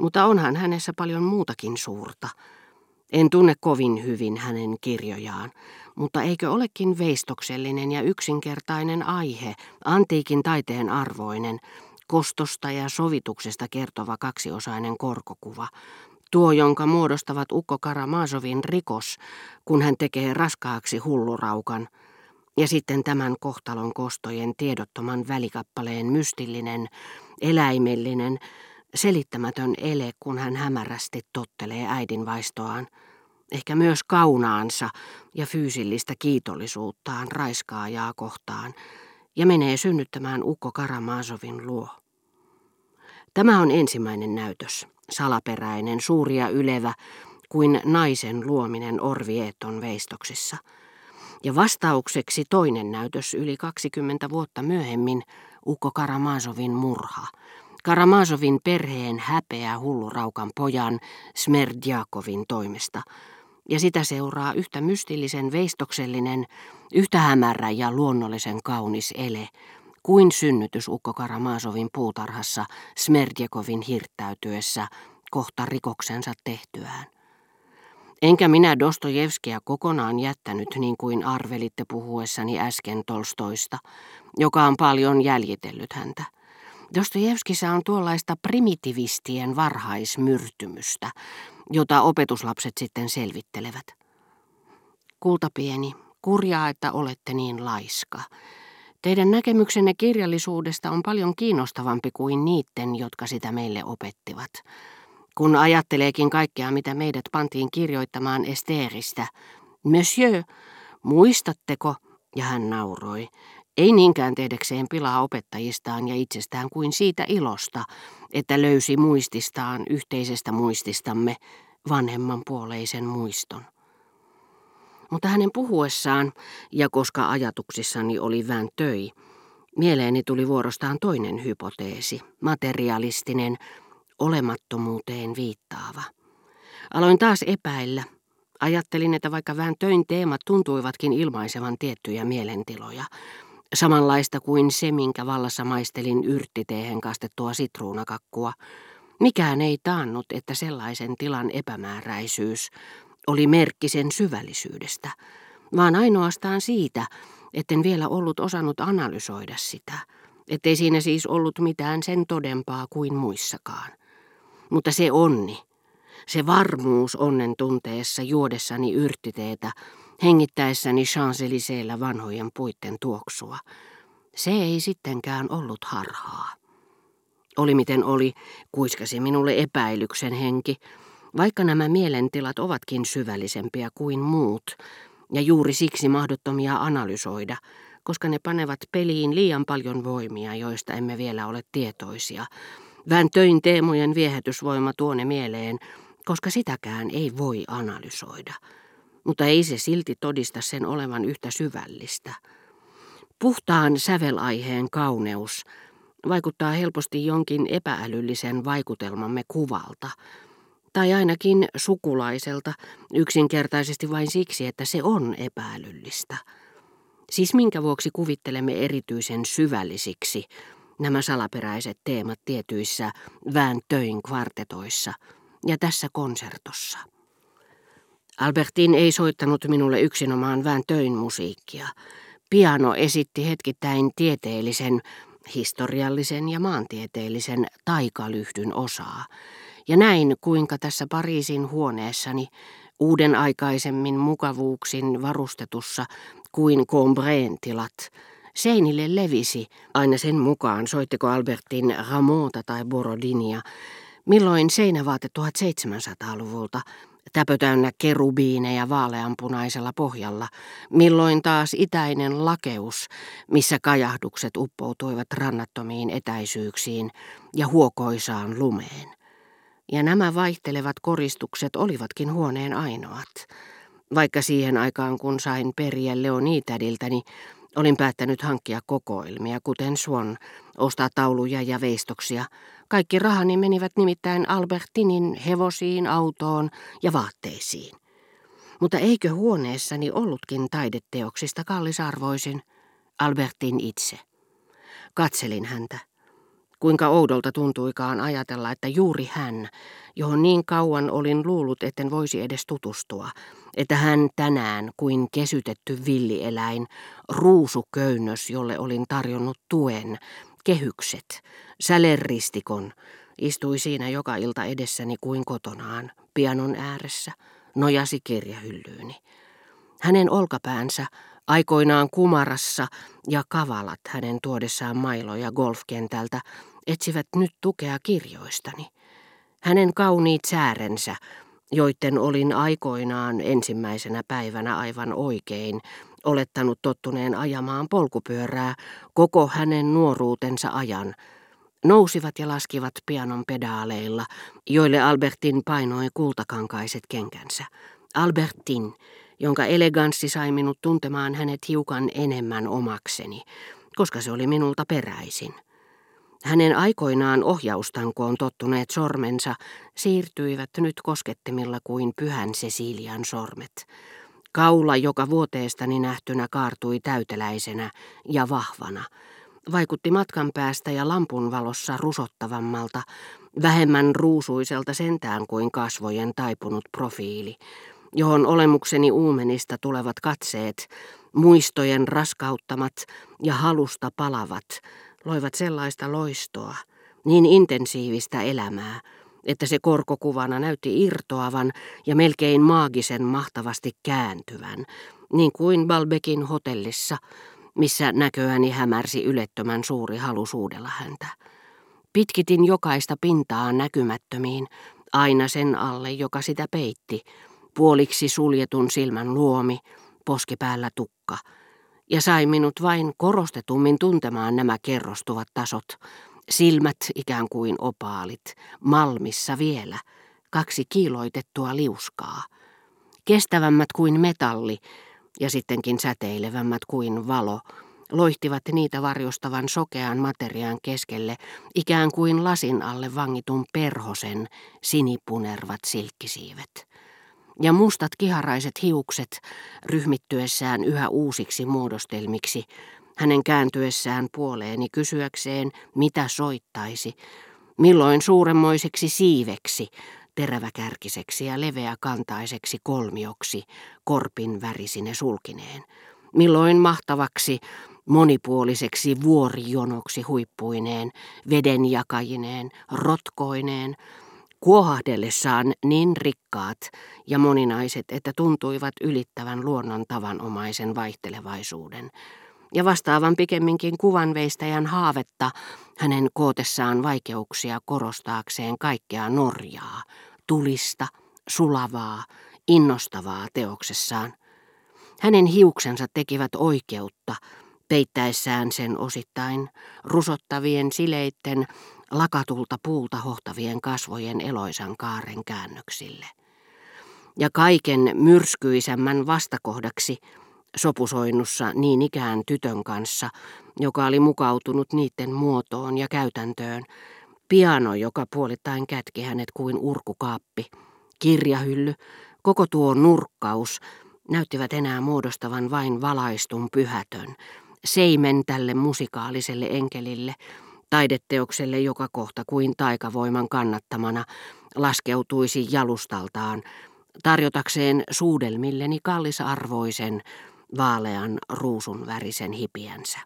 Mutta onhan hänessä paljon muutakin suurta. En tunne kovin hyvin hänen kirjojaan, mutta eikö olekin veistoksellinen ja yksinkertainen aihe, antiikin taiteen arvoinen, kostosta ja sovituksesta kertova kaksiosainen korkokuva, tuo jonka muodostavat Ukko Karamazovin rikos, kun hän tekee raskaaksi hulluraukan, ja sitten tämän kohtalon kostojen tiedottoman välikappaleen mystillinen, eläimellinen, selittämätön ele, kun hän hämärästi tottelee äidin vaistoaan, ehkä myös kaunaansa ja fyysillistä kiitollisuuttaan raiskaajaa kohtaan, ja menee synnyttämään Ukko Karamazovin luo. Tämä on ensimmäinen näytös, salaperäinen, suuri ja ylevä, kuin naisen luominen Orvieton veistoksissa. Ja vastaukseksi toinen näytös yli 20 vuotta myöhemmin, Ukko Karamazovin murha. Karamazovin perheen häpeä hulluraukan pojan Smerdjakovin toimesta. Ja sitä seuraa yhtä mystillisen veistoksellinen, yhtä hämärä ja luonnollisen kaunis ele, kuin synnytys Ukko Karamazovin puutarhassa Smerdjekovin hirttäytyessä kohta rikoksensa tehtyään. Enkä minä Dostojevskia kokonaan jättänyt niin kuin arvelitte puhuessani äsken Tolstoista, joka on paljon jäljitellyt häntä. Dostojevskissa on tuollaista primitivistien varhaismyrtymystä, jota opetuslapset sitten selvittelevät. Kultapieni, kurjaa, että olette niin laiska. Teidän näkemyksenne kirjallisuudesta on paljon kiinnostavampi kuin niiden, jotka sitä meille opettivat. Kun ajatteleekin kaikkea, mitä meidät pantiin kirjoittamaan Esteeristä, Monsieur, muistatteko? Ja hän nauroi. Ei niinkään tehdäkseen pilaa opettajistaan ja itsestään kuin siitä ilosta, että löysi muististaan yhteisestä muististamme vanhemman puoleisen muiston. Mutta hänen puhuessaan, ja koska ajatuksissani oli vään töi, mieleeni tuli vuorostaan toinen hypoteesi, materialistinen, olemattomuuteen viittaava. Aloin taas epäillä. Ajattelin, että vaikka vähän töin teemat tuntuivatkin ilmaisevan tiettyjä mielentiloja, samanlaista kuin se, minkä vallassa maistelin yrttiteehen kastettua sitruunakakkua, mikään ei taannut, että sellaisen tilan epämääräisyys oli merkki sen syvällisyydestä, vaan ainoastaan siitä, etten vielä ollut osannut analysoida sitä, ettei siinä siis ollut mitään sen todempaa kuin muissakaan. Mutta se onni, se varmuus onnen tunteessa juodessani yrttiteetä, hengittäessäni champs vanhojen puitten tuoksua, se ei sittenkään ollut harhaa. Oli miten oli, kuiskasi minulle epäilyksen henki, vaikka nämä mielentilat ovatkin syvällisempiä kuin muut, ja juuri siksi mahdottomia analysoida, koska ne panevat peliin liian paljon voimia, joista emme vielä ole tietoisia, töin teemojen viehätysvoima tuone mieleen, koska sitäkään ei voi analysoida. Mutta ei se silti todista sen olevan yhtä syvällistä. Puhtaan sävelaiheen kauneus vaikuttaa helposti jonkin epäälyllisen vaikutelmamme kuvalta, tai ainakin sukulaiselta, yksinkertaisesti vain siksi, että se on epäälyllistä. Siis minkä vuoksi kuvittelemme erityisen syvällisiksi nämä salaperäiset teemat tietyissä töin kvartetoissa ja tässä konsertossa. Albertin ei soittanut minulle yksinomaan töin musiikkia. Piano esitti hetkittäin tieteellisen, historiallisen ja maantieteellisen taikalyhdyn osaa. Ja näin, kuinka tässä Pariisin huoneessani uuden aikaisemmin mukavuuksin varustetussa kuin Combreen tilat – Seinille levisi, aina sen mukaan soitteko Albertin Ramota tai Borodinia, milloin seinävaate 1700-luvulta, täpötäynnä kerubiineja vaaleanpunaisella pohjalla, milloin taas itäinen lakeus, missä kajahdukset uppoutuivat rannattomiin etäisyyksiin ja huokoisaan lumeen. Ja nämä vaihtelevat koristukset olivatkin huoneen ainoat, vaikka siihen aikaan kun sain periä Leonitädiltäni, Olin päättänyt hankkia kokoelmia, kuten Swan, ostaa tauluja ja veistoksia. Kaikki rahani menivät nimittäin Albertinin hevosiin, autoon ja vaatteisiin. Mutta eikö huoneessani ollutkin taideteoksista kallisarvoisin? Albertin itse. Katselin häntä. Kuinka oudolta tuntuikaan ajatella, että juuri hän, johon niin kauan olin luullut, etten voisi edes tutustua, että hän tänään kuin kesytetty villieläin, ruusuköynnös, jolle olin tarjonnut tuen, kehykset, säleristikon, istui siinä joka ilta edessäni kuin kotonaan, pianon ääressä, nojasi kirjahyllyyni. Hänen olkapäänsä, aikoinaan kumarassa ja kavalat hänen tuodessaan mailoja golfkentältä, etsivät nyt tukea kirjoistani. Hänen kauniit säärensä, joiden olin aikoinaan ensimmäisenä päivänä aivan oikein, olettanut tottuneen ajamaan polkupyörää koko hänen nuoruutensa ajan, nousivat ja laskivat pianon pedaaleilla, joille Albertin painoi kultakankaiset kenkänsä. Albertin, jonka eleganssi sai minut tuntemaan hänet hiukan enemmän omakseni, koska se oli minulta peräisin. Hänen aikoinaan ohjaustankoon tottuneet sormensa siirtyivät nyt koskettimilla kuin pyhän Cecilian sormet. Kaula, joka vuoteestani nähtynä kaartui täyteläisenä ja vahvana, vaikutti matkan päästä ja lampun valossa rusottavammalta, vähemmän ruusuiselta sentään kuin kasvojen taipunut profiili, johon olemukseni uumenista tulevat katseet, muistojen raskauttamat ja halusta palavat, loivat sellaista loistoa, niin intensiivistä elämää, että se korkokuvana näytti irtoavan ja melkein maagisen mahtavasti kääntyvän, niin kuin Balbekin hotellissa, missä näköäni hämärsi ylettömän suuri halu suudella häntä. Pitkitin jokaista pintaa näkymättömiin, aina sen alle, joka sitä peitti, puoliksi suljetun silmän luomi, poskipäällä tukka, ja sai minut vain korostetummin tuntemaan nämä kerrostuvat tasot, silmät ikään kuin opaalit, malmissa vielä, kaksi kiiloitettua liuskaa, kestävämmät kuin metalli ja sittenkin säteilevämmät kuin valo, loihtivat niitä varjostavan sokean materiaan keskelle, ikään kuin lasin alle vangitun perhosen sinipunervat silkkisiivet ja mustat kiharaiset hiukset ryhmittyessään yhä uusiksi muodostelmiksi, hänen kääntyessään puoleeni kysyäkseen, mitä soittaisi, milloin suuremmoiseksi siiveksi, teräväkärkiseksi ja leveäkantaiseksi kolmioksi, korpin värisine sulkineen, milloin mahtavaksi, monipuoliseksi vuorijonoksi huippuineen, vedenjakajineen, rotkoineen, kuohahdellessaan niin rikkaat ja moninaiset, että tuntuivat ylittävän luonnon tavanomaisen vaihtelevaisuuden, ja vastaavan pikemminkin kuvanveistäjän haavetta hänen kootessaan vaikeuksia korostaakseen kaikkea Norjaa, tulista, sulavaa, innostavaa teoksessaan. Hänen hiuksensa tekivät oikeutta, peittäessään sen osittain rusottavien sileitten lakatulta puulta hohtavien kasvojen eloisan kaaren käännöksille. Ja kaiken myrskyisämmän vastakohdaksi sopusoinnussa niin ikään tytön kanssa, joka oli mukautunut niiden muotoon ja käytäntöön, piano, joka puolittain kätki hänet kuin urkukaappi, kirjahylly, koko tuo nurkkaus näyttivät enää muodostavan vain valaistun pyhätön, seimen tälle musikaaliselle enkelille, taideteokselle joka kohta kuin taikavoiman kannattamana laskeutuisi jalustaltaan, tarjotakseen suudelmilleni kallisarvoisen, vaalean ruusun värisen hipiänsä.